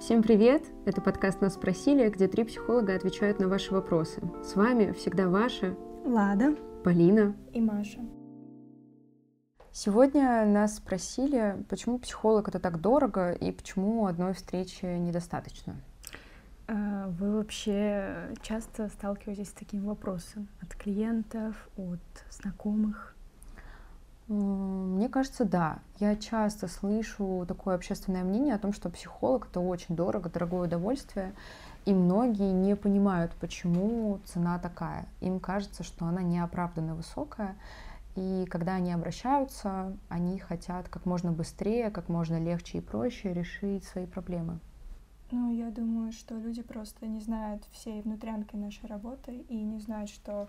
Всем привет! Это подкаст «Нас спросили», где три психолога отвечают на ваши вопросы. С вами всегда ваша Лада, Полина и Маша. Сегодня нас спросили, почему психолог это так дорого и почему одной встречи недостаточно. А, вы вообще часто сталкиваетесь с таким вопросом от клиентов, от знакомых? Мне кажется, да. Я часто слышу такое общественное мнение о том, что психолог это очень дорого, дорогое удовольствие, и многие не понимают, почему цена такая. Им кажется, что она неоправданно высокая, и когда они обращаются, они хотят как можно быстрее, как можно легче и проще решить свои проблемы. Ну, я думаю, что люди просто не знают всей внутрянки нашей работы и не знают, что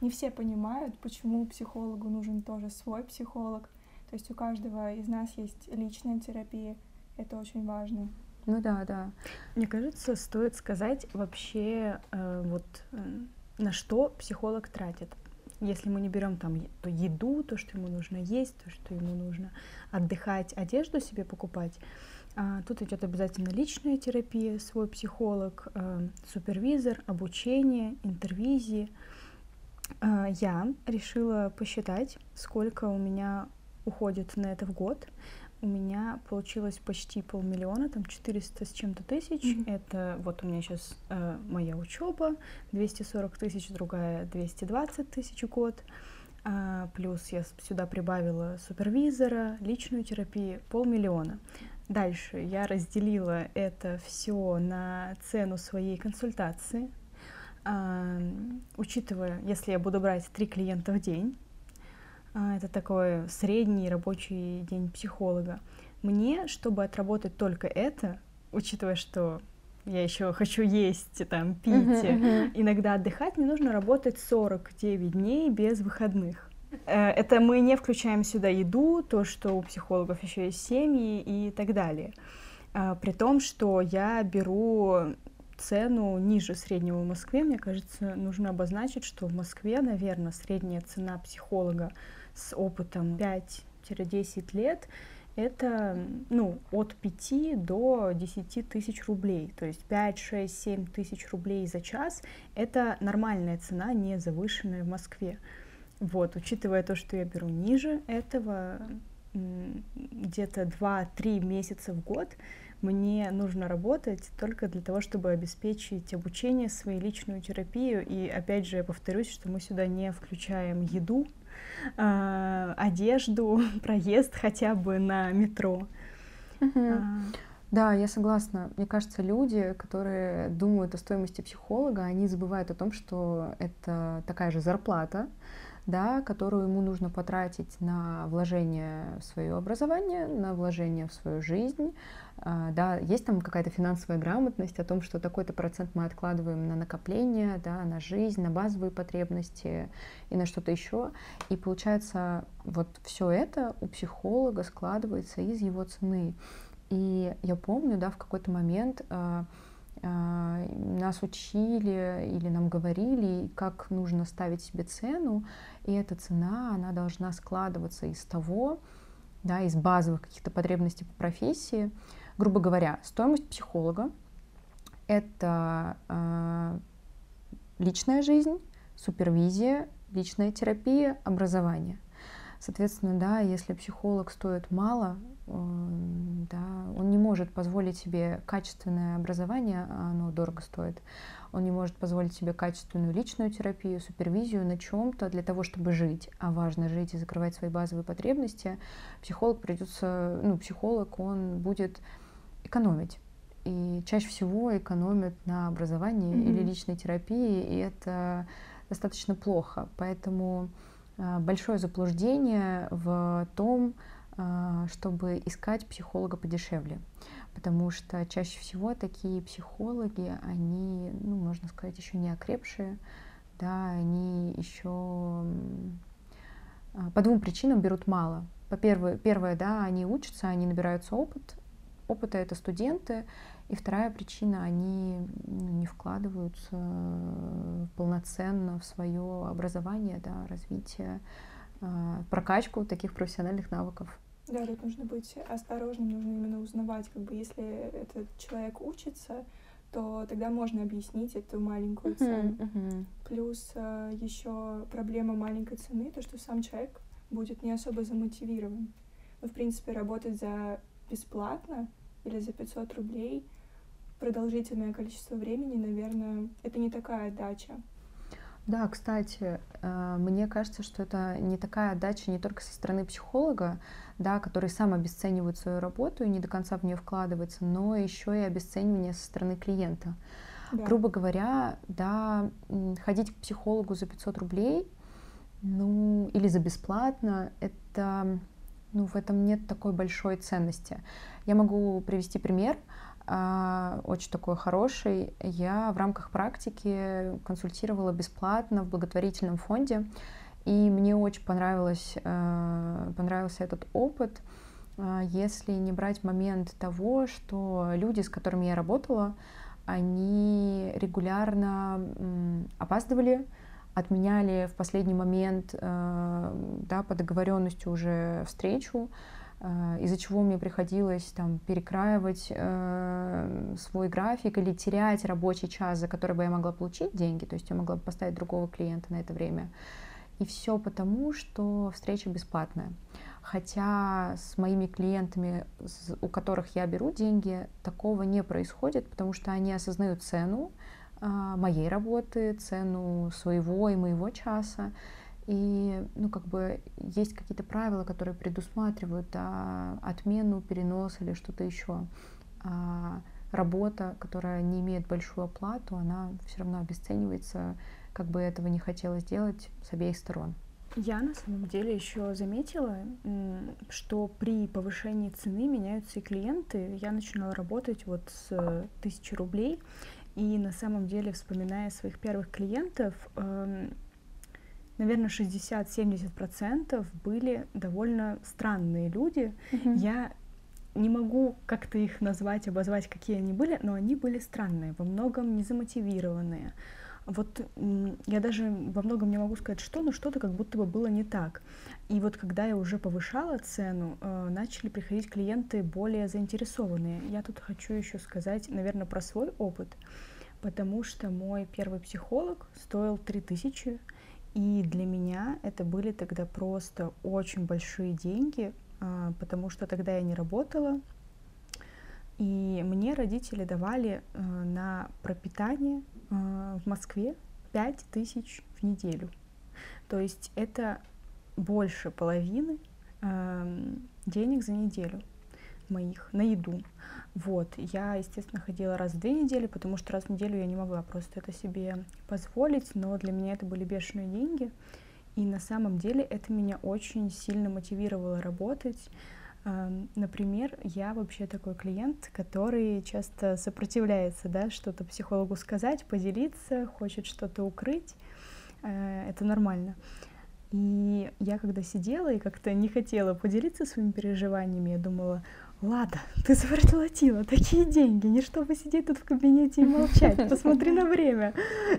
не все понимают, почему психологу нужен тоже свой психолог. То есть у каждого из нас есть личная терапия. Это очень важно. Ну да, да. Мне кажется, стоит сказать вообще э, вот э, на что психолог тратит. Если мы не берем там то еду, то, что ему нужно есть, то, что ему нужно отдыхать, одежду себе покупать, а, тут идет обязательно личная терапия, свой психолог, э, супервизор, обучение, интервизии. А, я решила посчитать, сколько у меня уходит на это в год. У меня получилось почти полмиллиона, там 400 с чем-то тысяч. Mm-hmm. Это вот у меня сейчас э, моя учеба, 240 тысяч, другая 220 тысяч в год. А, плюс я сюда прибавила супервизора, личную терапию, полмиллиона. Дальше я разделила это все на цену своей консультации, учитывая, если я буду брать три клиента в день, а, это такой средний рабочий день психолога, мне, чтобы отработать только это, учитывая, что я еще хочу есть, там, пить, uh-huh, uh-huh. иногда отдыхать, мне нужно работать 49 дней без выходных. Э, это мы не включаем сюда еду, то, что у психологов еще есть семьи и так далее. А, при том, что я беру цену ниже среднего в Москве, мне кажется, нужно обозначить, что в Москве, наверное, средняя цена психолога с опытом 5-10 лет это ну, от 5 до 10 тысяч рублей. То есть 5, 6, 7 тысяч рублей за час — это нормальная цена, не завышенная в Москве. Вот, учитывая то, что я беру ниже этого, где-то 2-3 месяца в год, мне нужно работать только для того, чтобы обеспечить обучение, свою личную терапию. И опять же, я повторюсь, что мы сюда не включаем еду, э, одежду, проезд хотя бы на метро. Uh-huh. А... Да, я согласна. Мне кажется, люди, которые думают о стоимости психолога, они забывают о том, что это такая же зарплата, да, которую ему нужно потратить на вложение в свое образование, на вложение в свою жизнь. А, да, есть там какая-то финансовая грамотность о том, что такой-то процент мы откладываем на накопление, да, на жизнь, на базовые потребности и на что-то еще. И получается, вот все это у психолога складывается из его цены. И я помню, да, в какой-то момент а, нас учили или нам говорили, как нужно ставить себе цену, и эта цена, она должна складываться из того, да, из базовых каких-то потребностей по профессии. Грубо говоря, стоимость психолога — это э, личная жизнь, супервизия, личная терапия, образование. Соответственно, да, если психолог стоит мало, да, он не может позволить себе качественное образование, а оно дорого стоит. Он не может позволить себе качественную личную терапию, супервизию на чем-то для того, чтобы жить. А важно жить и закрывать свои базовые потребности. Психолог придется, ну, психолог, он будет экономить. И чаще всего экономит на образовании mm-hmm. или личной терапии, и это достаточно плохо. Поэтому большое заблуждение в том, а, чтобы искать психолога подешевле. Потому что чаще всего такие психологи, они, ну, можно сказать, еще не окрепшие, да, они еще а, по двум причинам берут мало. По первое, первое, да, они учатся, они набираются опыт, опыта это студенты, и вторая причина, они ну, не вкладываются полноценно в свое образование, да, развитие, а, прокачку таких профессиональных навыков. Да, тут нужно быть осторожным, нужно именно узнавать, как бы если этот человек учится, то тогда можно объяснить эту маленькую цену. Uh-huh, uh-huh. Плюс э, еще проблема маленькой цены, то что сам человек будет не особо замотивирован. Ну, в принципе, работать за бесплатно или за 500 рублей продолжительное количество времени, наверное, это не такая отдача. Да, кстати, э, мне кажется, что это не такая отдача не только со стороны психолога, да, который сам обесценивает свою работу и не до конца в нее вкладывается, но еще и обесценивание со стороны клиента. Да. Грубо говоря, да, ходить к психологу за 500 рублей, ну, или за бесплатно, это, ну, в этом нет такой большой ценности. Я могу привести пример. А, очень такой хороший. Я в рамках практики консультировала бесплатно в благотворительном фонде, и мне очень понравилось, а, понравился этот опыт, а, если не брать момент того, что люди, с которыми я работала, они регулярно опаздывали, отменяли в последний момент да, по договоренности уже встречу, Э, из-за чего мне приходилось там перекраивать э, свой график или терять рабочий час, за который бы я могла получить деньги, то есть я могла бы поставить другого клиента на это время. И все потому, что встреча бесплатная. Хотя с моими клиентами, у которых я беру деньги, такого не происходит, потому что они осознают цену э, моей работы, цену своего и моего часа. И, ну, как бы есть какие-то правила, которые предусматривают а, отмену, перенос или что-то еще. А работа, которая не имеет большую оплату, она все равно обесценивается, как бы этого не хотелось сделать с обеих сторон. Я на самом деле еще заметила, что при повышении цены меняются и клиенты. Я начинала работать вот с тысячи рублей, и на самом деле, вспоминая своих первых клиентов, эм, наверное, 60-70% были довольно странные люди. Mm-hmm. Я не могу как-то их назвать, обозвать, какие они были, но они были странные, во многом незамотивированные. Вот я даже во многом не могу сказать, что, но что-то как будто бы было не так. И вот когда я уже повышала цену, э, начали приходить клиенты более заинтересованные. Я тут хочу еще сказать, наверное, про свой опыт, потому что мой первый психолог стоил 3000, и для меня это были тогда просто очень большие деньги, а, потому что тогда я не работала, и мне родители давали а, на пропитание в Москве 5 тысяч в неделю. То есть это больше половины денег за неделю моих на еду. Вот, я, естественно, ходила раз в две недели, потому что раз в неделю я не могла просто это себе позволить, но для меня это были бешеные деньги, и на самом деле это меня очень сильно мотивировало работать. Например, я вообще такой клиент, который часто сопротивляется, да, что-то психологу сказать, поделиться, хочет что-то укрыть. Э, это нормально. И я когда сидела и как-то не хотела поделиться своими переживаниями, я думала, Лада, ты заплатила такие деньги, не чтобы сидеть тут в кабинете и молчать. Посмотри на время.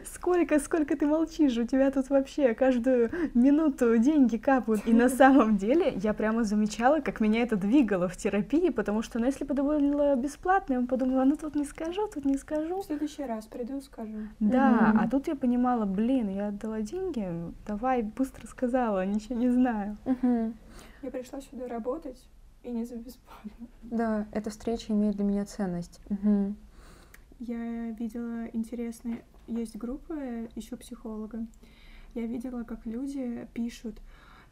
Сколько, сколько ты молчишь, у тебя тут вообще каждую минуту деньги капают. И на самом деле я прямо замечала, как меня это двигало в терапии, потому что, ну, если бы это было бесплатно, я подумала, ну тут не скажу, тут не скажу. В следующий раз приду, скажу. Да, mm-hmm. а тут я понимала, блин, я отдала деньги, давай, быстро сказала, ничего не знаю. Mm-hmm. Я пришла сюда работать, и не за бесплатно. Да, эта встреча имеет для меня ценность. Угу. Я видела интересные... Есть группы ищу психолога». Я видела, как люди пишут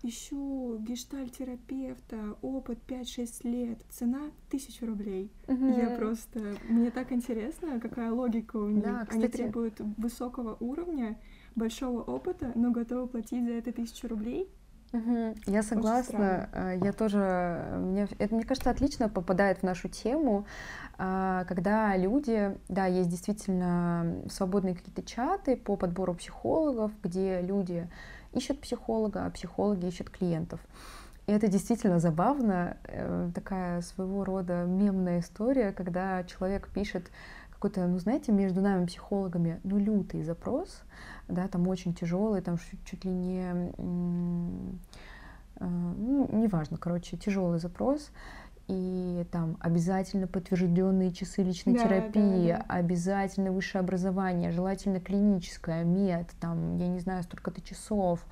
ищу гештальтерапевта, опыт 5-6 лет, цена 1000 рублей. Угу. Я просто... Мне так интересно, какая логика у них. Да, кстати... Они требуют высокого уровня, большого опыта, но готовы платить за это 1000 рублей. Угу, я согласна. Э, я тоже, мне, это, мне кажется, отлично попадает в нашу тему, а, когда люди, да, есть действительно свободные какие-то чаты по подбору психологов, где люди ищут психолога, а психологи ищут клиентов. И это действительно забавно, э, такая своего рода мемная история, когда человек пишет какой-то, ну знаете, между нами психологами, ну лютый запрос, да, там очень тяжелый, там чуть ли не э, ну, неважно, короче, тяжелый запрос, и там обязательно подтвержденные часы личной да, терапии, да, да. обязательно высшее образование, желательно клиническое, мед, там, я не знаю, столько-то часов,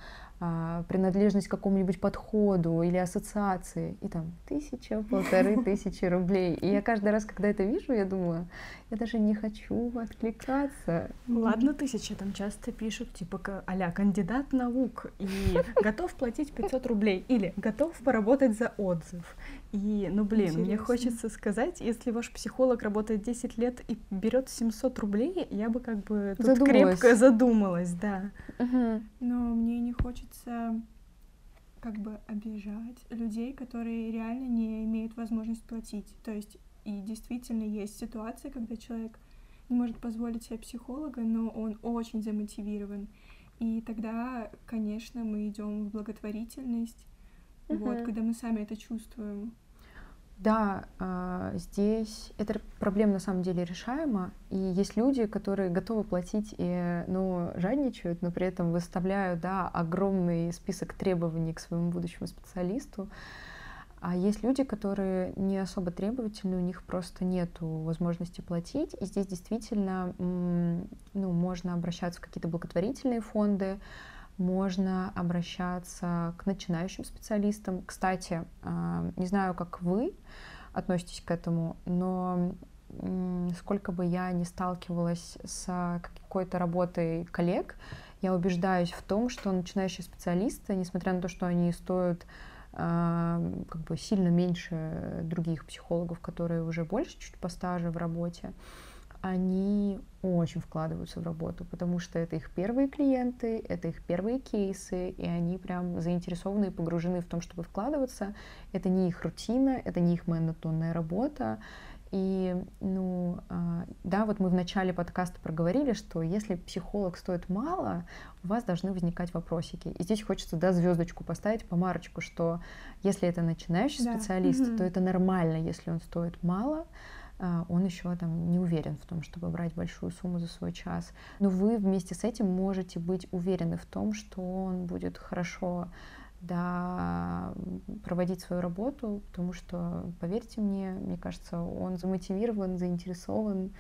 принадлежность к какому-нибудь подходу или ассоциации, и там тысяча, полторы тысячи рублей. И я каждый раз, когда это вижу, я думаю, я даже не хочу откликаться. Ладно, тысяча, там часто пишут, типа, а кандидат наук, и готов платить 500 рублей, или готов поработать за отзыв. И, ну, блин, Интересно. мне хочется сказать, если ваш психолог работает 10 лет и берет 700 рублей, я бы как бы тут задумалась. крепко задумалась, да. Угу. Но мне не хочется как бы обижать людей, которые реально не имеют возможность платить. То есть и действительно есть ситуации, когда человек не может позволить себе психолога, но он очень замотивирован. И тогда, конечно, мы идем в благотворительность, uh-huh. вот, когда мы сами это чувствуем. Да, а, здесь эта проблема на самом деле решаема, и есть люди, которые готовы платить и, ну, жадничают, но при этом выставляют, да, огромный список требований к своему будущему специалисту. А есть люди, которые не особо требовательны, у них просто нет возможности платить. И здесь действительно ну, можно обращаться в какие-то благотворительные фонды, можно обращаться к начинающим специалистам. Кстати, а, не знаю, как вы относитесь к этому, но сколько бы я ни сталкивалась с какой-то работой коллег, я убеждаюсь в том, что начинающие специалисты, несмотря на то, что они стоят как бы сильно меньше других психологов, которые уже больше чуть по стаже в работе, они очень вкладываются в работу, потому что это их первые клиенты, это их первые кейсы, и они прям заинтересованы и погружены в том, чтобы вкладываться. Это не их рутина, это не их монотонная работа, и, ну, а, да, вот мы в начале подкаста проговорили, что если психолог стоит мало, у вас должны возникать вопросики. И здесь хочется, да, звездочку поставить, помарочку, что если это начинающий да. специалист, mm-hmm. то это нормально, если он стоит мало, он еще там не уверен в том, чтобы брать большую сумму за свой час. Но вы вместе с этим можете быть уверены в том, что он будет хорошо да, проводить свою работу, потому что, поверьте мне, мне кажется, он замотивирован, заинтересован,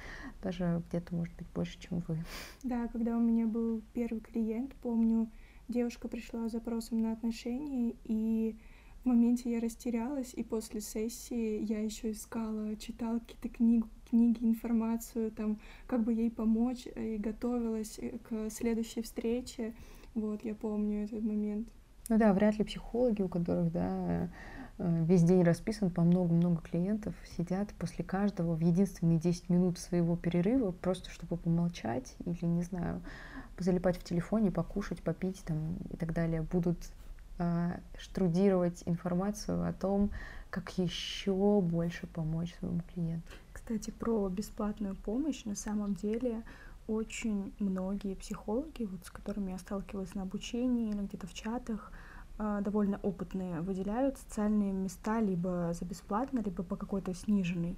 даже где-то, может быть, больше, чем вы. Да, когда у меня был первый клиент, помню, девушка пришла с запросом на отношения, и в моменте я растерялась, и после сессии я еще искала, читала какие-то книги, книги, информацию, там, как бы ей помочь, и готовилась к следующей встрече. Вот, я помню этот момент. Ну да, вряд ли психологи, у которых, да, э, весь день расписан по много-много клиентов, сидят после каждого в единственные 10 минут своего перерыва, просто чтобы помолчать или, не знаю, залипать в телефоне, покушать, попить там и так далее, будут э, штрудировать информацию о том, как еще больше помочь своему клиенту. Кстати, про бесплатную помощь на самом деле очень многие психологи, вот, с которыми я сталкивалась на обучении или где-то в чатах, а, довольно опытные, выделяют социальные места либо за бесплатно, либо по какой-то сниженной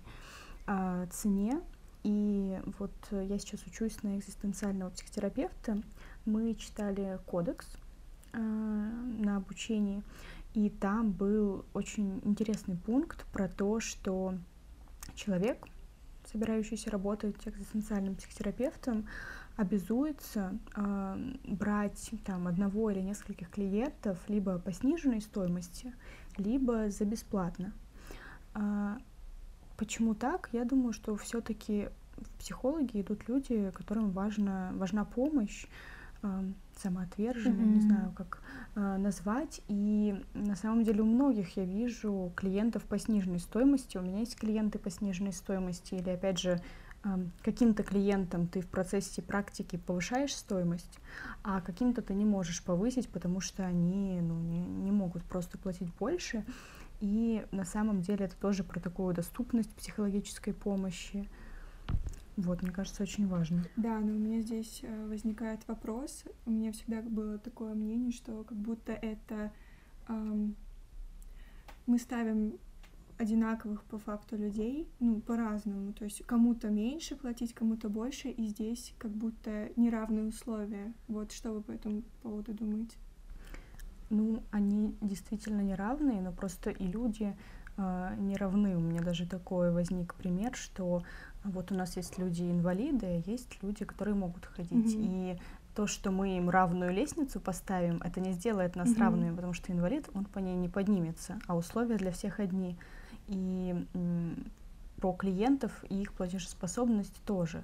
а, цене. И вот я сейчас учусь на экзистенциального психотерапевта. Мы читали кодекс а, на обучении, и там был очень интересный пункт про то, что человек собирающийся работать экзистенциальным психотерапевтом, обязуется э, брать там одного или нескольких клиентов либо по сниженной стоимости, либо за бесплатно. А, почему так? Я думаю, что все-таки в психологи идут люди, которым важна, важна помощь, самоотверженные, mm-hmm. не знаю, как э, назвать. И на самом деле у многих я вижу клиентов по сниженной стоимости. У меня есть клиенты по сниженной стоимости. Или, опять же, э, каким-то клиентам ты в процессе практики повышаешь стоимость, а каким-то ты не можешь повысить, потому что они ну, не, не могут просто платить больше. И на самом деле это тоже про такую доступность психологической помощи. Вот, мне кажется, очень важно. Да, но у меня здесь э, возникает вопрос. У меня всегда было такое мнение, что как будто это эм, мы ставим одинаковых по факту людей, ну, по-разному. То есть кому-то меньше платить, кому-то больше, и здесь как будто неравные условия. Вот что вы по этому поводу думаете? Ну, они действительно не равные, но просто и люди не равны. У меня даже такой возник пример, что вот у нас есть люди-инвалиды, а есть люди, которые могут ходить. Mm-hmm. И то, что мы им равную лестницу поставим, это не сделает нас mm-hmm. равными, потому что инвалид, он по ней не поднимется, а условия для всех одни. И м, про клиентов и их платежеспособность тоже.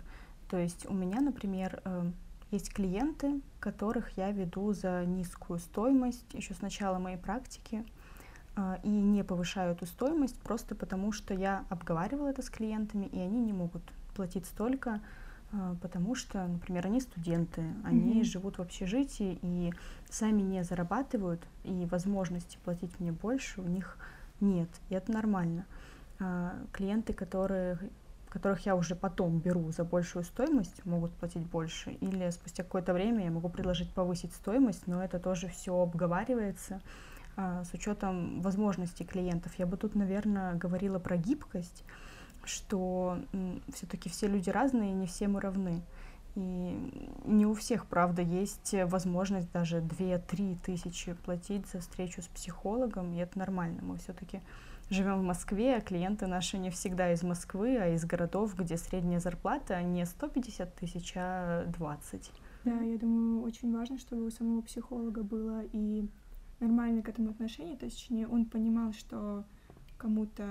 То есть у меня, например, э, есть клиенты, которых я веду за низкую стоимость еще с начала моей практики и не повышаю эту стоимость просто потому, что я обговаривала это с клиентами, и они не могут платить столько, э, потому что, например, они студенты, они mm-hmm. живут в общежитии и сами не зарабатывают, и возможности платить мне больше у них нет, и это нормально. Клиенты, которые которых я уже потом беру за большую стоимость, могут платить больше. Или спустя какое-то время я могу предложить повысить стоимость, но это тоже все обговаривается а, с учетом возможностей клиентов. Я бы тут, наверное, говорила про гибкость, что все-таки все люди разные, не все мы равны. И не у всех, правда, есть возможность даже 2-3 тысячи платить за встречу с психологом, и это нормально. Мы все-таки живем в Москве, а клиенты наши не всегда из Москвы, а из городов, где средняя зарплата не 150 тысяч, а 20. Да, я думаю, очень важно, чтобы у самого психолога было и нормальное к этому отношение, точнее, он понимал, что кому-то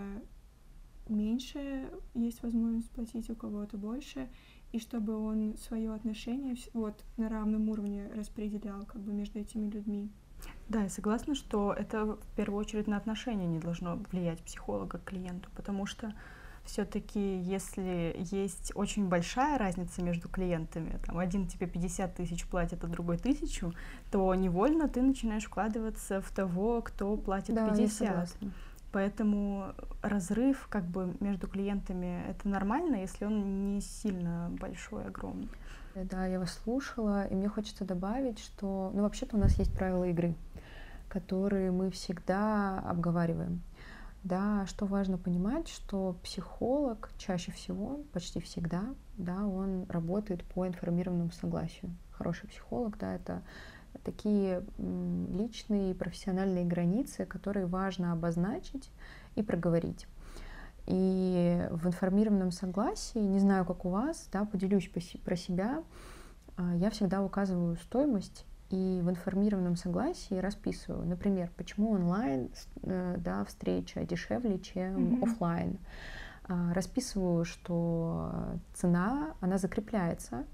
меньше есть возможность платить, у кого-то больше, и чтобы он свое отношение вот на равном уровне распределял как бы между этими людьми. Да, я согласна, что это в первую очередь на отношения не должно влиять психолога к клиенту, потому что все-таки, если есть очень большая разница между клиентами, там один тебе 50 тысяч платит, а другой тысячу, то невольно ты начинаешь вкладываться в того, кто платит да, 50. Поэтому разрыв как бы между клиентами это нормально, если он не сильно большой, огромный. Да, я вас слушала, и мне хочется добавить, что, ну, вообще-то у нас есть правила игры, которые мы всегда обговариваем. Да, что важно понимать, что психолог чаще всего, почти всегда, да, он работает по информированному согласию. Хороший психолог, да, это такие личные и профессиональные границы, которые важно обозначить и проговорить. И в информированном согласии, не знаю, как у вас, да, поделюсь про себя, а, я всегда указываю стоимость и в информированном согласии расписываю, например, почему онлайн э, да, встреча дешевле, чем mm-hmm. офлайн. А, расписываю, что цена, она закрепляется,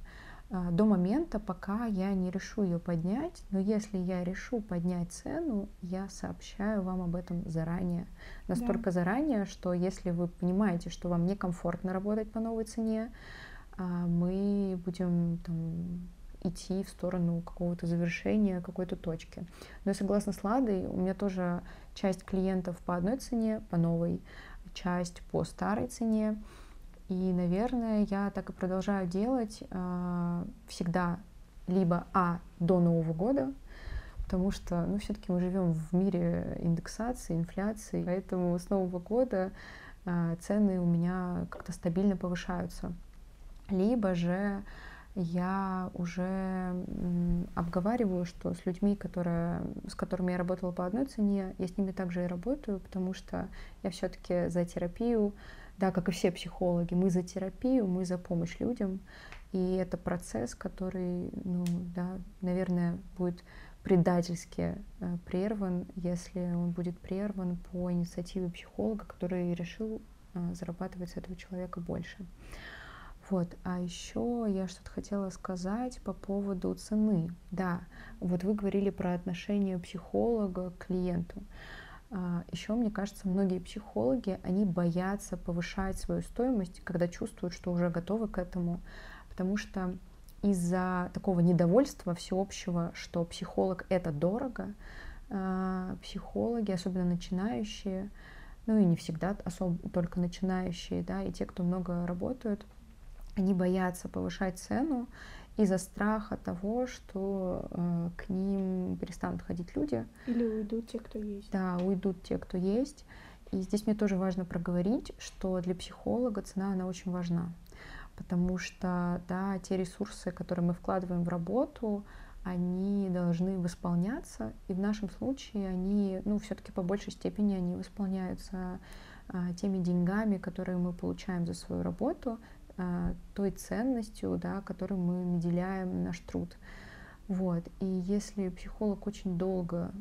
а, до момента, пока я не решу ее поднять. Но если я решу поднять цену, я сообщаю вам об этом заранее. Настолько да. заранее, что если вы понимаете, что вам некомфортно работать по новой цене, а, мы будем там, идти в сторону какого-то завершения, какой-то точки. Но я согласна с Ладой, у меня тоже часть клиентов по одной цене, по новой, часть по старой цене. И, наверное, я так и продолжаю делать э, всегда либо А до Нового года, потому что, ну, все-таки мы живем в мире индексации, инфляции, поэтому с Нового года э, цены у меня как-то стабильно повышаются. Либо же я уже обговариваю, что с людьми, которые, с которыми я работала по одной цене, я с ними также и работаю, потому что я все-таки за терапию, да, как и все психологи, мы за терапию, мы за помощь людям. И это процесс, который, ну, да, наверное, будет предательски э, прерван, если он будет прерван по инициативе психолога, который решил э, зарабатывать с этого человека больше. Вот, а еще я что-то хотела сказать по поводу цены. Да, вот вы говорили про отношение психолога к клиенту. А, Еще, мне кажется, многие психологи, они боятся повышать свою стоимость, когда чувствуют, что уже готовы к этому, потому что из-за такого недовольства всеобщего, что психолог это дорого, а, психологи, особенно начинающие, ну и не всегда особо только начинающие, да, и те, кто много работают, они боятся повышать цену из-за страха того, что э, к ним перестанут ходить люди. Или уйдут те, кто есть. Да, уйдут те, кто есть. И здесь мне тоже важно проговорить, что для психолога цена, она очень важна. Потому что, да, те ресурсы, которые мы вкладываем в работу, они должны восполняться, и в нашем случае они, ну, все-таки по большей степени они восполняются а, теми деньгами, которые мы получаем за свою работу, той ценностью, да, которую мы наделяем наш труд. Вот. И если психолог очень долго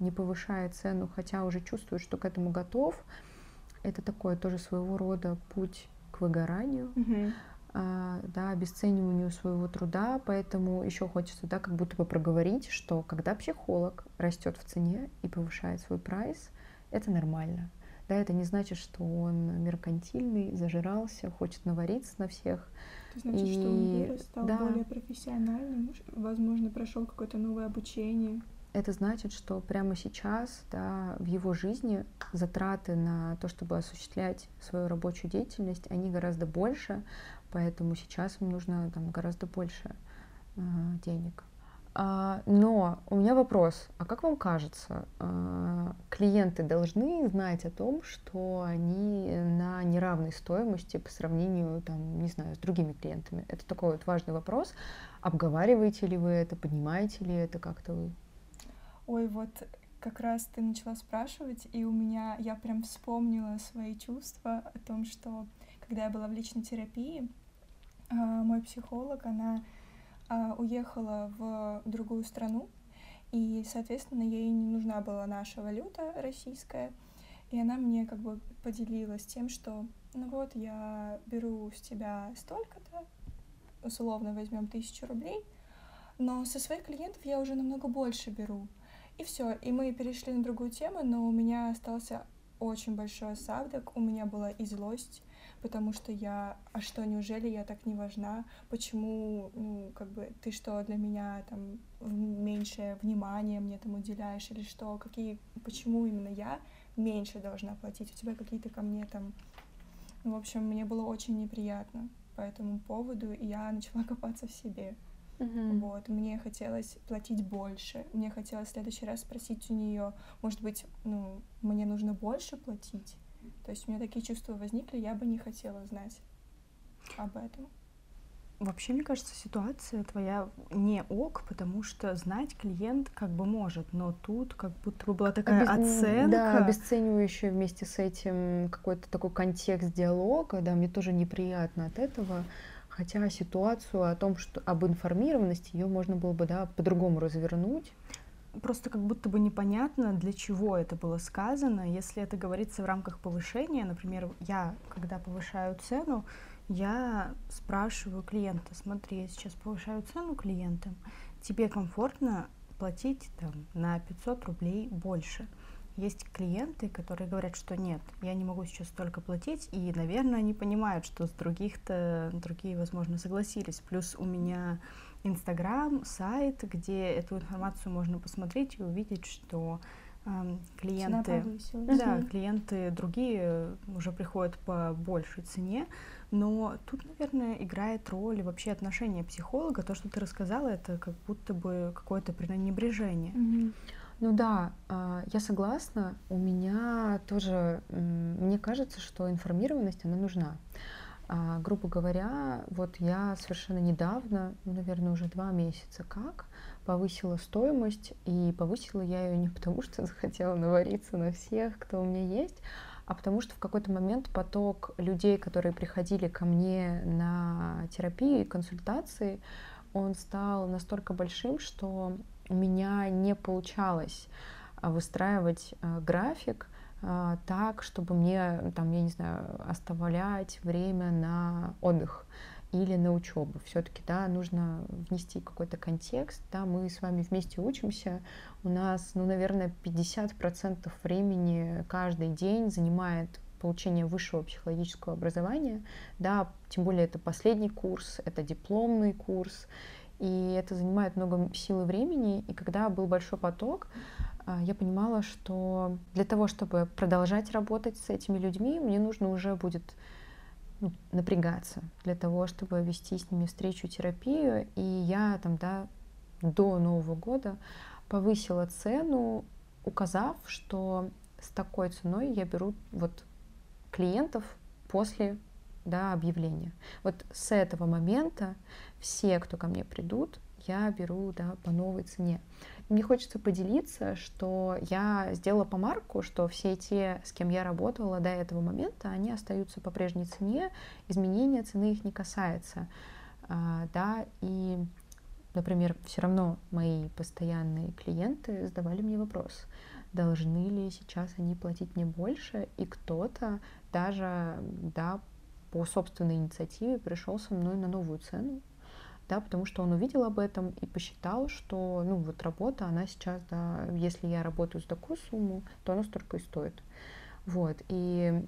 не повышает цену, хотя уже чувствует, что к этому готов, это такое тоже своего рода путь к выгоранию. Mm-hmm а, да, обесцениванию своего труда, поэтому еще хочется, да, как будто бы проговорить, что когда психолог растет в цене и повышает свой прайс, это нормально. Да, это не значит, что он меркантильный, зажирался, хочет навариться на всех. Это значит, и... что он вырос, стал да. более профессиональным, возможно, прошел какое-то новое обучение. Это значит, что прямо сейчас да, в его жизни затраты на то, чтобы осуществлять свою рабочую деятельность, они гораздо больше, поэтому сейчас им нужно там гораздо больше э, денег. А, но у меня вопрос, а как вам кажется, э, клиенты должны знать о том, что они на неравной стоимости по сравнению, там, не знаю, с другими клиентами? Это такой вот важный вопрос. Обговариваете ли вы это, понимаете ли это как-то вы? Ой, вот как раз ты начала спрашивать, и у меня я прям вспомнила свои чувства о том, что когда я была в личной терапии, а, мой психолог, она а, уехала в другую страну, и, соответственно, ей не нужна была наша валюта российская, и она мне как бы поделилась тем, что, ну вот, я беру с тебя столько-то, условно возьмем тысячу рублей, но со своих клиентов я уже намного больше беру. И все, и мы перешли на другую тему, но у меня остался очень большой осадок, у меня была и злость, потому что я, а что, неужели я так не важна? Почему, ну, как бы, ты что, для меня там меньшее внимание мне там уделяешь или что? Какие, почему именно я меньше должна платить? У тебя какие-то ко мне там... Ну, в общем, мне было очень неприятно по этому поводу, и я начала копаться в себе. Uh-huh. Вот, мне хотелось платить больше. Мне хотелось в следующий раз спросить у нее, может быть, ну, мне нужно больше платить? То есть у меня такие чувства возникли, я бы не хотела знать об этом. Вообще, мне кажется, ситуация твоя не ок, потому что знать клиент как бы может, но тут как будто бы была такая Обез... оценка. Да, обесценивающая вместе с этим какой-то такой контекст диалога, да, мне тоже неприятно от этого. Хотя ситуацию о том, что об информированности, ее можно было бы да, по-другому развернуть просто как будто бы непонятно, для чего это было сказано. Если это говорится в рамках повышения, например, я, когда повышаю цену, я спрашиваю клиента, смотри, я сейчас повышаю цену клиентам, тебе комфортно платить там, на 500 рублей больше. Есть клиенты, которые говорят, что нет, я не могу сейчас столько платить, и, наверное, они понимают, что с других-то другие, возможно, согласились. Плюс у меня Инстаграм, сайт, где эту информацию можно посмотреть и увидеть, что э, клиенты, да, клиенты другие уже приходят по большей цене, но тут, наверное, играет роль вообще отношение психолога. То, что ты рассказала, это как будто бы какое-то пренебрежение. Ну да, а, я согласна. У меня тоже, мне кажется, что информированность, она нужна. А, грубо говоря, вот я совершенно недавно, ну, наверное, уже два месяца как, повысила стоимость, и повысила я ее не потому, что захотела навариться на всех, кто у меня есть, а потому что в какой-то момент поток людей, которые приходили ко мне на терапию и консультации, он стал настолько большим, что у меня не получалось а, выстраивать а, график, так, чтобы мне, там, я не знаю, оставлять время на отдых или на учебу. Все-таки, да, нужно внести какой-то контекст, да, мы с вами вместе учимся, у нас, ну, наверное, 50% времени каждый день занимает получение высшего психологического образования, да, тем более это последний курс, это дипломный курс, и это занимает много сил и времени, и когда был большой поток, а, я понимала, что для того, чтобы продолжать работать с этими людьми, мне нужно уже будет ну, напрягаться для того, чтобы вести с ними встречу, терапию. И я там, да, до Нового года повысила цену, указав, что с такой ценой я беру вот клиентов после да, объявления. Вот с этого момента все, кто ко мне придут, я беру да, по новой цене. Мне хочется поделиться, что я сделала помарку, что все те, с кем я работала до этого момента, они остаются по прежней цене, изменения цены их не касается. А, да, и, например, все равно мои постоянные клиенты задавали мне вопрос, должны ли сейчас они платить мне больше, и кто-то даже да, по собственной инициативе пришел со мной на новую цену, да, потому что он увидел об этом и посчитал, что, ну, вот работа, она сейчас, да, если я работаю за такую сумму, то она столько и стоит. Вот, и,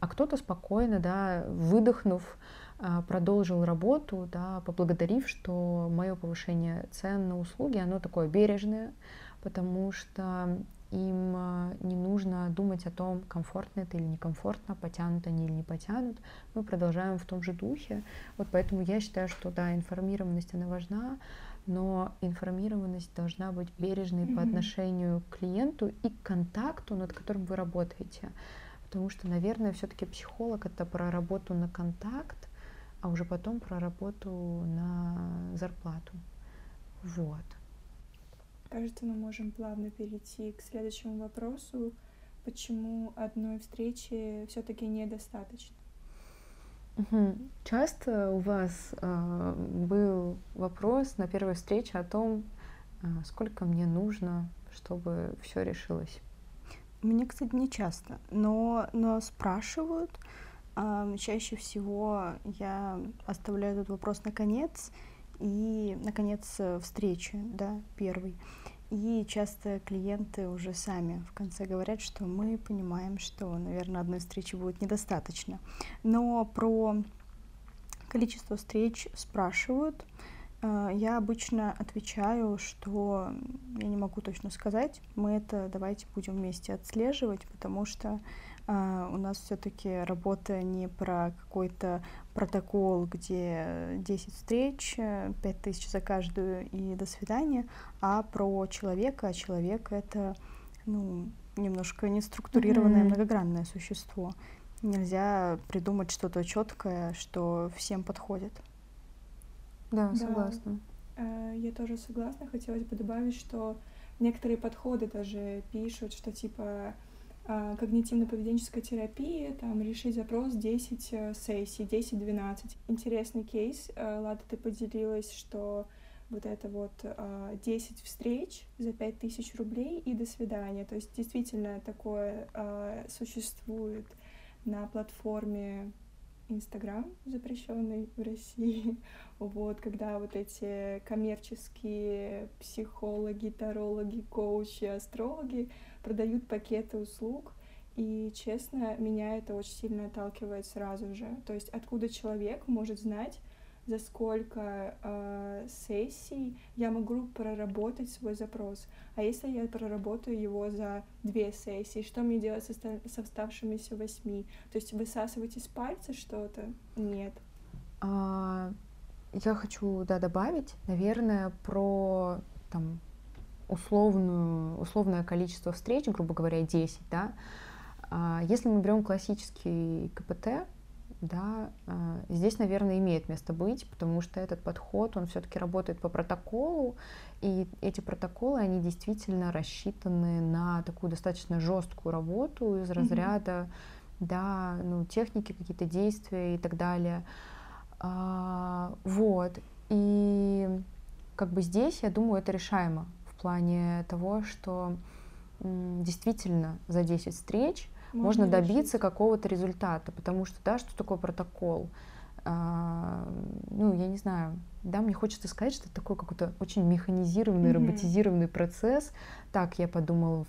а кто-то спокойно, да, выдохнув, а, продолжил работу, да, поблагодарив, что мое повышение цен на услуги, оно такое бережное, потому что им а, не нужно думать о том, комфортно это или некомфортно, потянут они или не потянут. Мы продолжаем в том же духе. Вот поэтому я считаю, что да, информированность она важна, но информированность должна быть бережной mm-hmm. по отношению к клиенту и к контакту, над которым вы работаете. Потому что, наверное, все-таки психолог это про работу на контакт, а уже потом про работу на зарплату. Вот. Кажется, мы можем плавно перейти к следующему вопросу. Почему одной встречи все-таки недостаточно? Часто у вас э, был вопрос на первой встрече о том, э, сколько мне нужно, чтобы все решилось. Мне, кстати, не часто, но, но спрашивают. Э, чаще всего я оставляю этот вопрос на конец, и, наконец, встречи, да, первый. И часто клиенты уже сами в конце говорят, что мы понимаем, что, наверное, одной встречи будет недостаточно. Но про количество встреч спрашивают. Э, я обычно отвечаю, что я не могу точно сказать. Мы это давайте будем вместе отслеживать, потому что у нас все-таки работа не про какой-то протокол, где 10 встреч, 5 тысяч за каждую и до свидания, а про человека. А человек — это ну, немножко неструктурированное, mm-hmm. многогранное существо. Нельзя придумать что-то четкое, что всем подходит. Да, согласна. Да. Э, я тоже согласна. Хотелось бы добавить, что некоторые подходы даже пишут, что типа а, когнитивно-поведенческой терапии, там, решить запрос 10 э, сессий, 10-12. Интересный кейс. Э, Лада, ты поделилась, что вот это вот 10 а, встреч за 5000 рублей и до свидания. То есть действительно такое а, существует на платформе Инстаграм, запрещенный в России, вот, когда вот эти коммерческие психологи, тарологи, коучи, астрологи продают пакеты услуг, и, честно, меня это очень сильно отталкивает сразу же. То есть откуда человек может знать, за сколько э, сессий я могу проработать свой запрос. А если я проработаю его за две сессии, что мне делать со, со оставшимися восьми? То есть высасывать из пальца что-то? Нет. А, я хочу да, добавить, наверное, про там, условную, условное количество встреч, грубо говоря, 10, да, а, если мы берем классический КПТ, да, а, здесь, наверное, имеет место быть, потому что этот подход, он все-таки работает по протоколу, и эти протоколы, они действительно рассчитаны на такую достаточно жесткую работу из разряда, mm-hmm. да, ну, техники, какие-то действия и так далее. А, вот, и как бы здесь, я думаю, это решаемо плане того, что действительно за 10 встреч можно, можно добиться какого-то результата, потому что, да, что такое протокол? А, ну, я не знаю, да, мне хочется сказать, что это такой какой-то очень механизированный, mm-hmm. роботизированный процесс. Так, я подумала,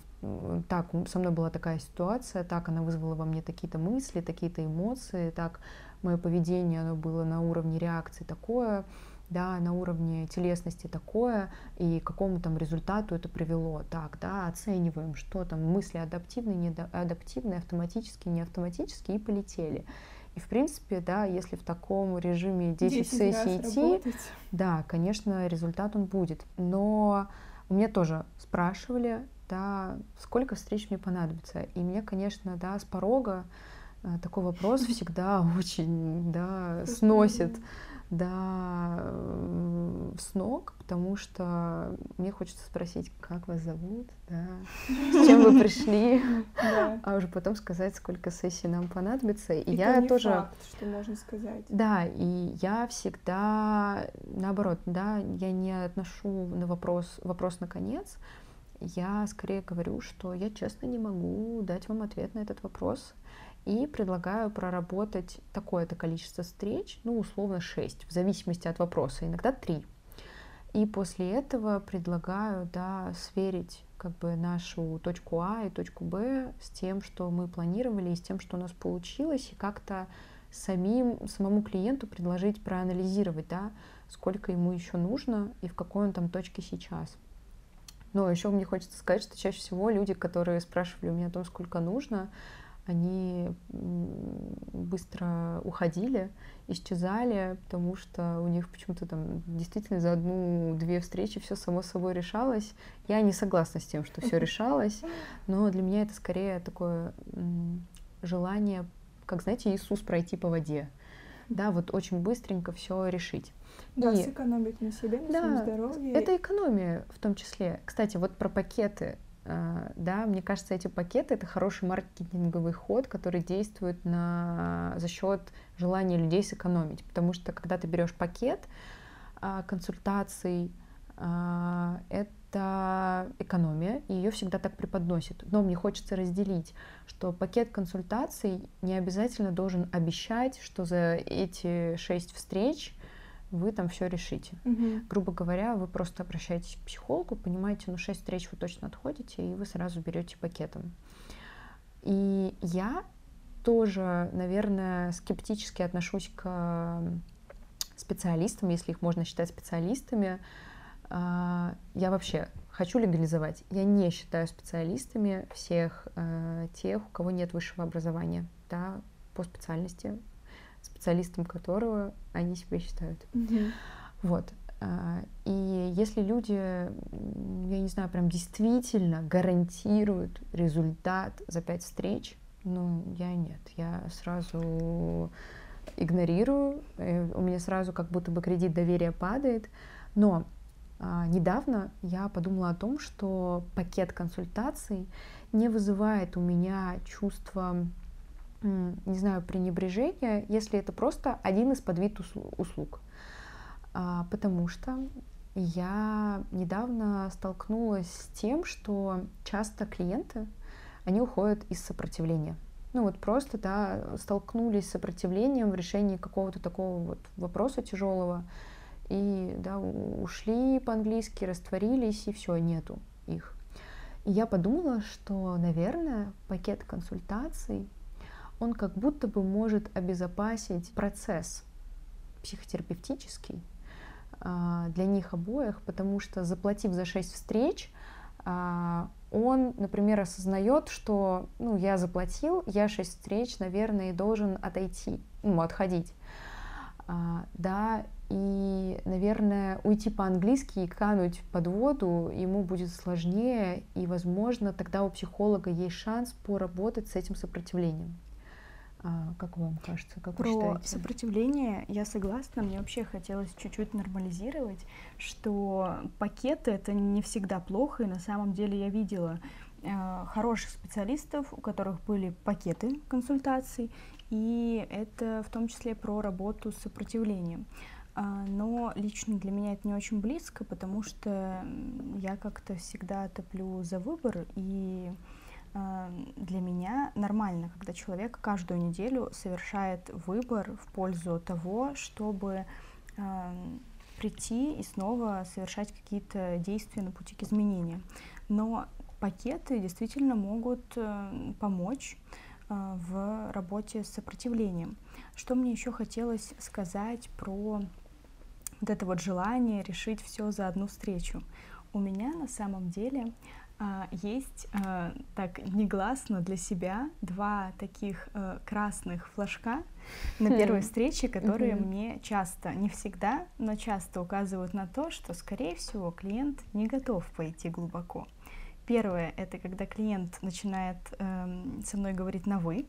так, со мной была такая ситуация, так, она вызвала во мне такие-то мысли, такие-то эмоции, так, мое поведение, оно было на уровне реакции такое, да, на уровне телесности такое, и к какому там результату это привело. Так, да, оцениваем, что там мысли адаптивные, не адаптивные, автоматические, не автоматические, и полетели. И, в принципе, да, если в таком режиме 10, 10 сессий идти, работать. да, конечно, результат он будет. Но мне тоже спрашивали, да, сколько встреч мне понадобится. И мне, конечно, да, с порога э, такой вопрос всегда очень да, сносит да, э, с ног, потому что мне хочется спросить, как вас зовут, да, с чем вы пришли, а уже потом сказать, сколько сессий нам понадобится. И я тоже... факт, что можно сказать. Да, и я всегда, наоборот, да, я не отношу на вопрос, вопрос на конец, я скорее говорю, что я честно не могу дать вам ответ на этот вопрос и предлагаю проработать такое-то количество встреч, ну, условно 6, в зависимости от вопроса, иногда 3. И после этого предлагаю, да, сверить как бы нашу точку А и точку Б с тем, что мы планировали, и с тем, что у нас получилось, и как-то самим, самому клиенту предложить проанализировать, да, сколько ему еще нужно и в какой он там точке сейчас. Но еще мне хочется сказать, что чаще всего люди, которые спрашивали у меня о том, сколько нужно, они быстро уходили, исчезали, потому что у них почему-то там действительно за одну-две встречи все само собой решалось. Я не согласна с тем, что все решалось, но для меня это скорее такое желание, как знаете, Иисус пройти по воде. Да, вот очень быстренько все решить. Да, и... сэкономить на себе, на да, своем здоровье. Это экономия в том числе. Кстати, вот про пакеты. А, да, мне кажется, эти пакеты это хороший маркетинговый ход, который действует на, за счет желания людей сэкономить. Потому что когда ты берешь пакет а, консультаций, а, это экономия, и ее всегда так преподносят. Но мне хочется разделить, что пакет консультаций не обязательно должен обещать, что за эти шесть встреч вы там все решите. Угу. Грубо говоря, вы просто обращаетесь к психологу, понимаете, ну 6 встреч вы точно отходите, и вы сразу берете пакетом. И я тоже, наверное, скептически отношусь к специалистам, если их можно считать специалистами. А, я вообще хочу легализовать. Я не считаю специалистами всех э, тех, у кого нет высшего образования да, по специальности специалистом которого они себя считают. Mm-hmm. Вот. А, и если люди, я не знаю, прям действительно гарантируют результат за пять встреч, ну, я нет. Я сразу игнорирую, э, у меня сразу как будто бы кредит доверия падает. Но а, недавно я подумала о том, что пакет консультаций не вызывает у меня чувство не знаю, пренебрежения, если это просто один из подвид услуг. А, потому что я недавно столкнулась с тем, что часто клиенты, они уходят из сопротивления. Ну вот просто, да, столкнулись с сопротивлением в решении какого-то такого вот вопроса тяжелого, и, да, ушли по-английски, растворились, и все, нету их. И я подумала, что, наверное, пакет консультаций он как будто бы может обезопасить процесс психотерапевтический а, для них обоих, потому что заплатив за шесть встреч, а, он, например, осознает, что ну, я заплатил, я шесть встреч, наверное, должен отойти, ну, отходить. А, да, и, наверное, уйти по-английски и кануть под воду ему будет сложнее, и, возможно, тогда у психолога есть шанс поработать с этим сопротивлением. А, как вам кажется, как Про вы считаете? сопротивление я согласна. Мне вообще хотелось чуть-чуть нормализировать, что пакеты это не всегда плохо, и на самом деле я видела э, хороших специалистов, у которых были пакеты консультаций, и это в том числе про работу с сопротивлением. А, но лично для меня это не очень близко, потому что я как-то всегда топлю за выбор и для меня нормально, когда человек каждую неделю совершает выбор в пользу того, чтобы прийти и снова совершать какие-то действия на пути к изменениям. Но пакеты действительно могут э, помочь э, в работе с сопротивлением. Что мне еще хотелось сказать про вот это вот желание решить все за одну встречу. У меня на самом деле есть а, так негласно для себя два таких а, красных флажка на хм. первой встрече, которые мне часто, не всегда, но часто указывают на то, что, скорее всего, клиент не готов пойти глубоко. Первое — это когда клиент начинает эм, со мной говорить на «вы»,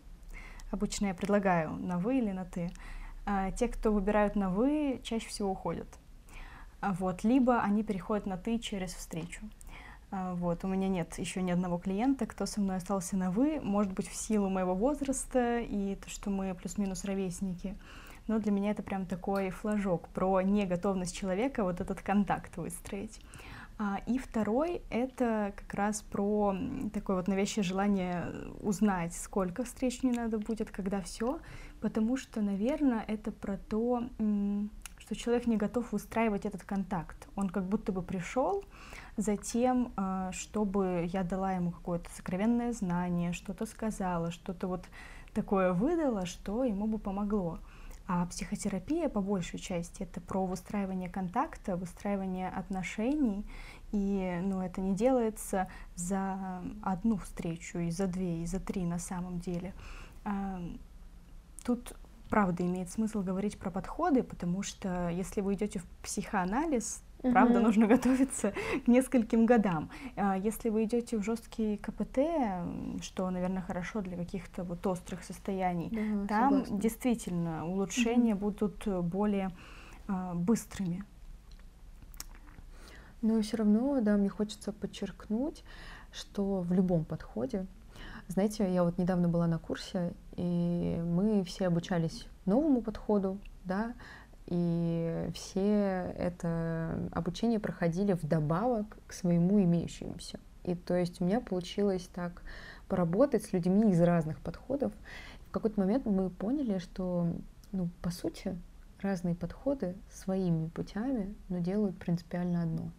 Обычно я предлагаю на вы или на ты. А, те, кто выбирают на вы, чаще всего уходят. А вот, либо они переходят на ты через встречу. А, вот, у меня нет еще ни одного клиента, кто со мной остался на вы, может быть, в силу моего возраста и то, что мы плюс-минус ровесники. Но для меня это прям такой флажок про неготовность человека вот этот контакт выстроить. А, и второй — это как раз про такое вот навязчивое желание узнать, сколько встреч мне надо будет, когда все, потому что, наверное, это про то, что человек не готов выстраивать этот контакт. Он как будто бы пришел за тем, а, чтобы я дала ему какое-то сокровенное знание, что-то сказала, что-то вот такое выдала, что ему бы помогло. А психотерапия, по большей части, это про выстраивание контакта, выстраивание отношений. И ну, это не делается за одну встречу, и за две, и за три на самом деле. А, тут правда имеет смысл говорить про подходы, потому что если вы идете в психоанализ, Угу. Правда, нужно готовиться к нескольким годам. А, если вы идете в жесткий КПТ, что, наверное, хорошо для каких-то вот острых состояний, да, там согласна. действительно улучшения угу. будут более а, быстрыми. Но все равно, да, мне хочется подчеркнуть, что в любом подходе, знаете, я вот недавно была на курсе, и мы все обучались новому подходу, да, и все это обучение проходили вдобавок к своему имеющемуся. И то есть у меня получилось так поработать с людьми из разных подходов. В какой-то момент мы поняли, что, ну, по сути, разные подходы своими путями, но делают принципиально одно.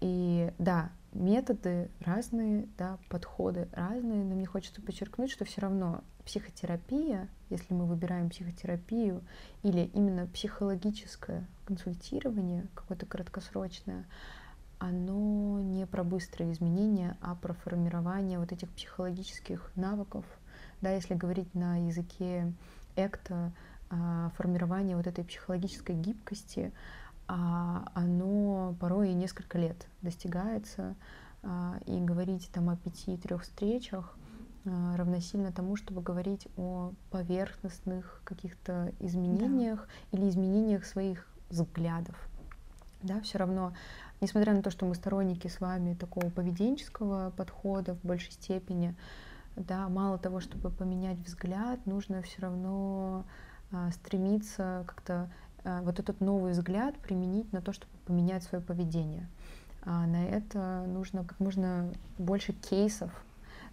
И да, методы разные, да, подходы разные, но мне хочется подчеркнуть, что все равно психотерапия, если мы выбираем психотерапию, или именно психологическое консультирование, какое-то краткосрочное, оно не про быстрые изменения, а про формирование вот этих психологических навыков. Да, если говорить на языке ЭКТа, а, формирование вот этой психологической гибкости, а, оно порой и несколько лет достигается, а, и говорить там о пяти-трех встречах а, равносильно тому, чтобы говорить о поверхностных каких-то изменениях да. или изменениях своих взглядов. Да, все равно, несмотря на то, что мы сторонники с вами такого поведенческого подхода в большей степени, да, мало того, чтобы поменять взгляд, нужно все равно а, стремиться как-то вот этот новый взгляд применить на то, чтобы поменять свое поведение. А на это нужно как можно больше кейсов,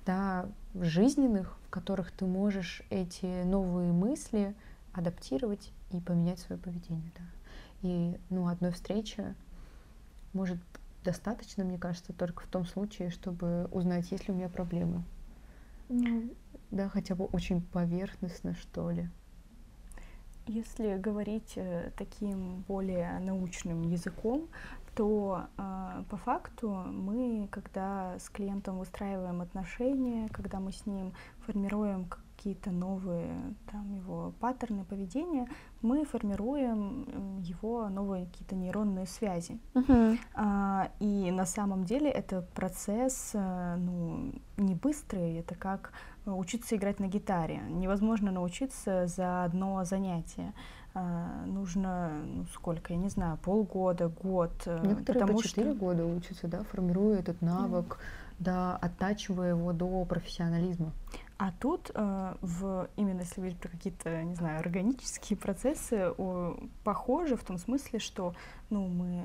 да, жизненных, в которых ты можешь эти новые мысли адаптировать и поменять свое поведение. Да. И ну, одной встречи может достаточно, мне кажется, только в том случае, чтобы узнать, есть ли у меня проблемы. Mm. Да, хотя бы очень поверхностно, что ли. Если говорить э, таким более научным языком, то э, по факту мы, когда с клиентом выстраиваем отношения, когда мы с ним формируем какие-то новые там, его паттерны поведения, мы формируем его новые какие-то нейронные связи. Uh-huh. А, и на самом деле это процесс э, ну, не быстрый, это как учиться играть на гитаре. Невозможно научиться за одно занятие. А, нужно, ну, сколько, я не знаю, полгода, год. Э, Некоторые потому по 4 что... года учатся, да, формируя этот навык, mm. да, оттачивая его до профессионализма. А тут, э, в, именно если говорить про какие-то, не знаю, органические процессы, о, похожи в том смысле, что ну, мы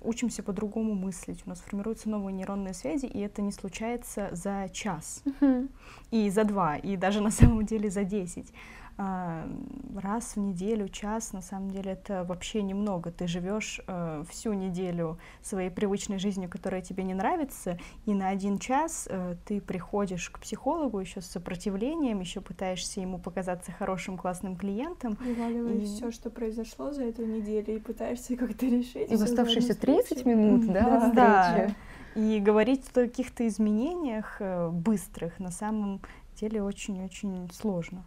учимся по-другому мыслить, у нас формируются новые нейронные связи, и это не случается за час, uh-huh. и за два, и даже на самом деле за десять. А, раз в неделю, час, на самом деле это вообще немного. Ты живешь э, всю неделю своей привычной жизнью, которая тебе не нравится, и на один час э, ты приходишь к психологу еще с сопротивлением, еще пытаешься ему показаться хорошим, классным клиентом. Вываливаешь и... все, что произошло за эту неделю, и пытаешься как-то решить. И в оставшиеся 30 минут, да, да. И говорить о каких-то изменениях э, быстрых на самом деле очень-очень сложно.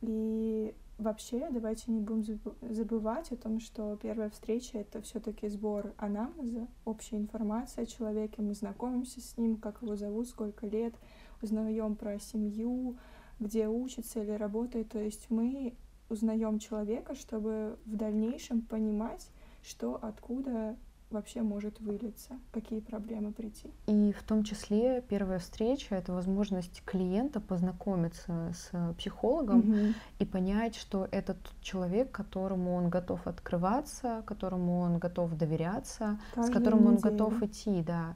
И вообще, давайте не будем забывать о том, что первая встреча — это все таки сбор анамнеза, общая информация о человеке, мы знакомимся с ним, как его зовут, сколько лет, узнаем про семью, где учится или работает. То есть мы узнаем человека, чтобы в дальнейшем понимать, что откуда вообще может вылиться, какие проблемы прийти. И в том числе первая встреча — это возможность клиента познакомиться с психологом угу. и понять, что это тот человек, которому он готов открываться, которому он готов доверяться, Каждую с которым неделю. он готов идти, да.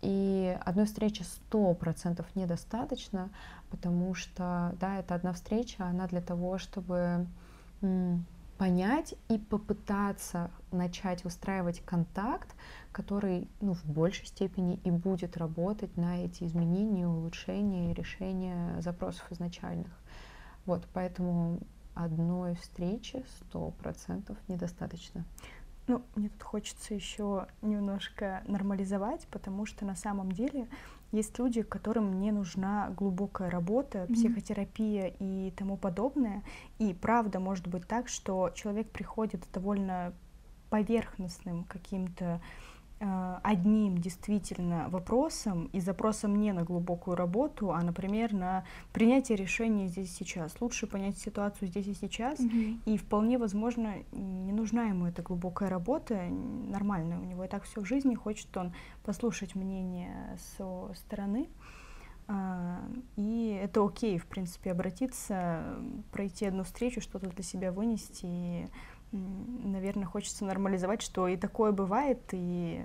И одной встречи сто процентов недостаточно, потому что, да, это одна встреча, она для того, чтобы понять и попытаться начать устраивать контакт, который ну, в большей степени и будет работать на эти изменения, улучшения и решения запросов изначальных. Вот, поэтому одной встречи сто процентов недостаточно. Ну, мне тут хочется еще немножко нормализовать, потому что на самом деле есть люди, которым не нужна глубокая работа, mm-hmm. психотерапия и тому подобное. И правда может быть так, что человек приходит довольно поверхностным каким-то одним действительно вопросом и запросом не на глубокую работу, а, например, на принятие решения здесь и сейчас. Лучше понять ситуацию здесь и сейчас, mm-hmm. и вполне возможно не нужна ему эта глубокая работа, нормальная у него и так все в жизни, хочет он послушать мнение со стороны. А, и это окей, в принципе, обратиться, пройти одну встречу, что-то для себя вынести и наверное, хочется нормализовать, что и такое бывает, и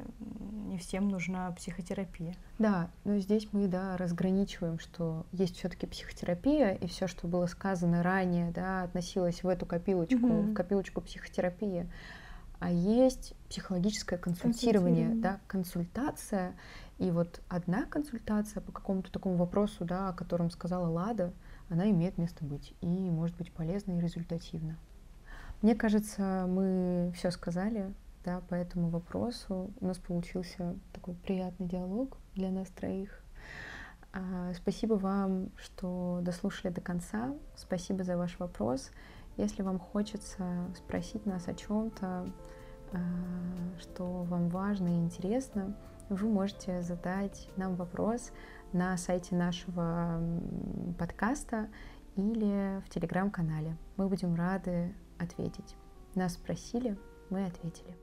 не всем нужна психотерапия. Да, но здесь мы, да, разграничиваем, что есть все-таки психотерапия, и все, что было сказано ранее, да, относилось в эту копилочку, mm-hmm. в копилочку психотерапии. А есть психологическое консультирование, консультирование, да, консультация. И вот одна консультация по какому-то такому вопросу, да, о котором сказала Лада, она имеет место быть и может быть полезна и результативна. Мне кажется, мы все сказали да, по этому вопросу. У нас получился такой приятный диалог для нас троих. А, спасибо вам, что дослушали до конца. Спасибо за ваш вопрос. Если вам хочется спросить нас о чем-то, а, что вам важно и интересно, вы можете задать нам вопрос на сайте нашего подкаста или в телеграм-канале. Мы будем рады ответить. Нас спросили, мы ответили.